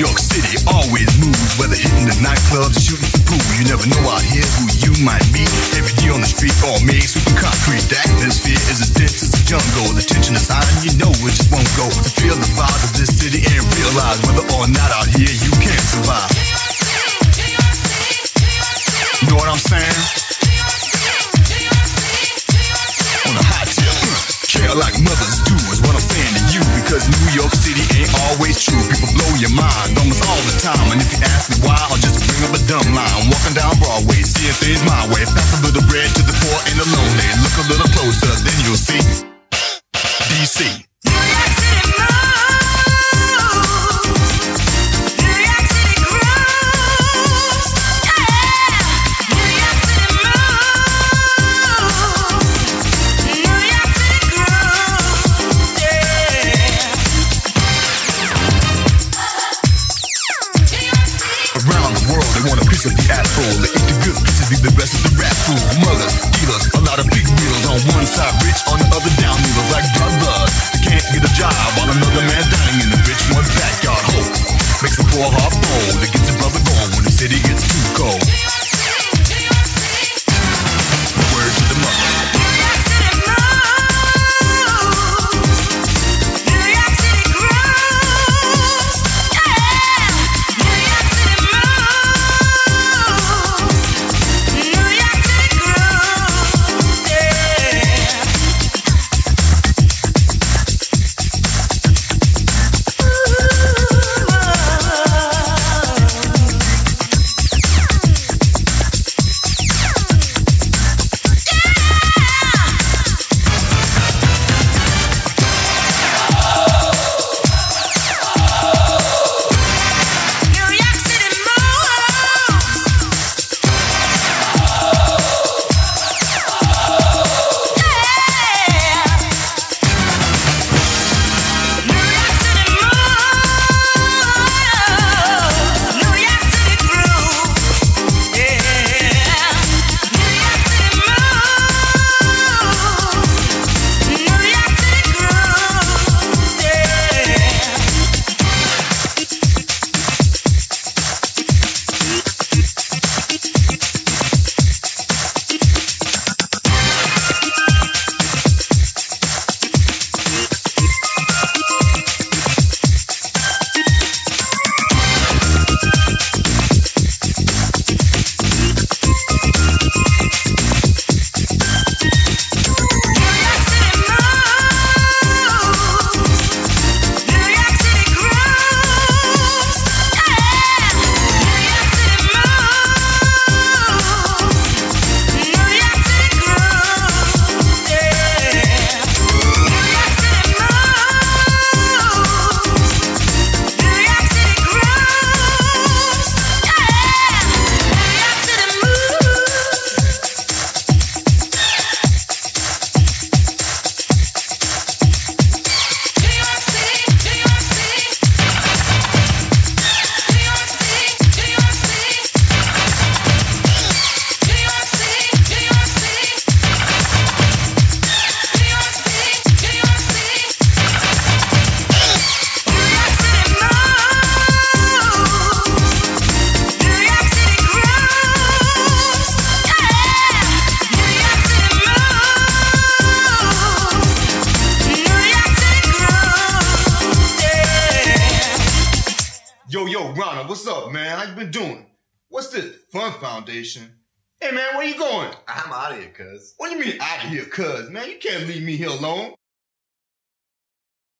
York City always moves, whether hitting the nightclubs or shooting for pool. You never know out here who you might meet. Every day on the street, all made super concrete. The atmosphere is as dense as a jungle. The tension is high, and you know it just won't go. To feel the vibe of this city and realize whether or not out here you can survive. True. People blow your mind almost all the time, and if you ask me why, I'll just bring up a dumb line. Walking down Broadway, see if things my way, pass a little bread world, they want a piece of the apple. They eat the good pieces, leave the rest of the rat food. Mothers, dealers, a lot of big wheels. On one side, rich, on the other, down dealers like brothers. They can't get a job while another man dying in the rich one's backyard. Hope makes the poor heart bold. It gets a brother going when the city gets too cold. Yo, Ronald, what's up, man? How you been doing? What's this? Fun Foundation? Hey, man, where you going? I'm out of here, cuz. What do you mean out of here, cuz? Man, you can't leave me here alone.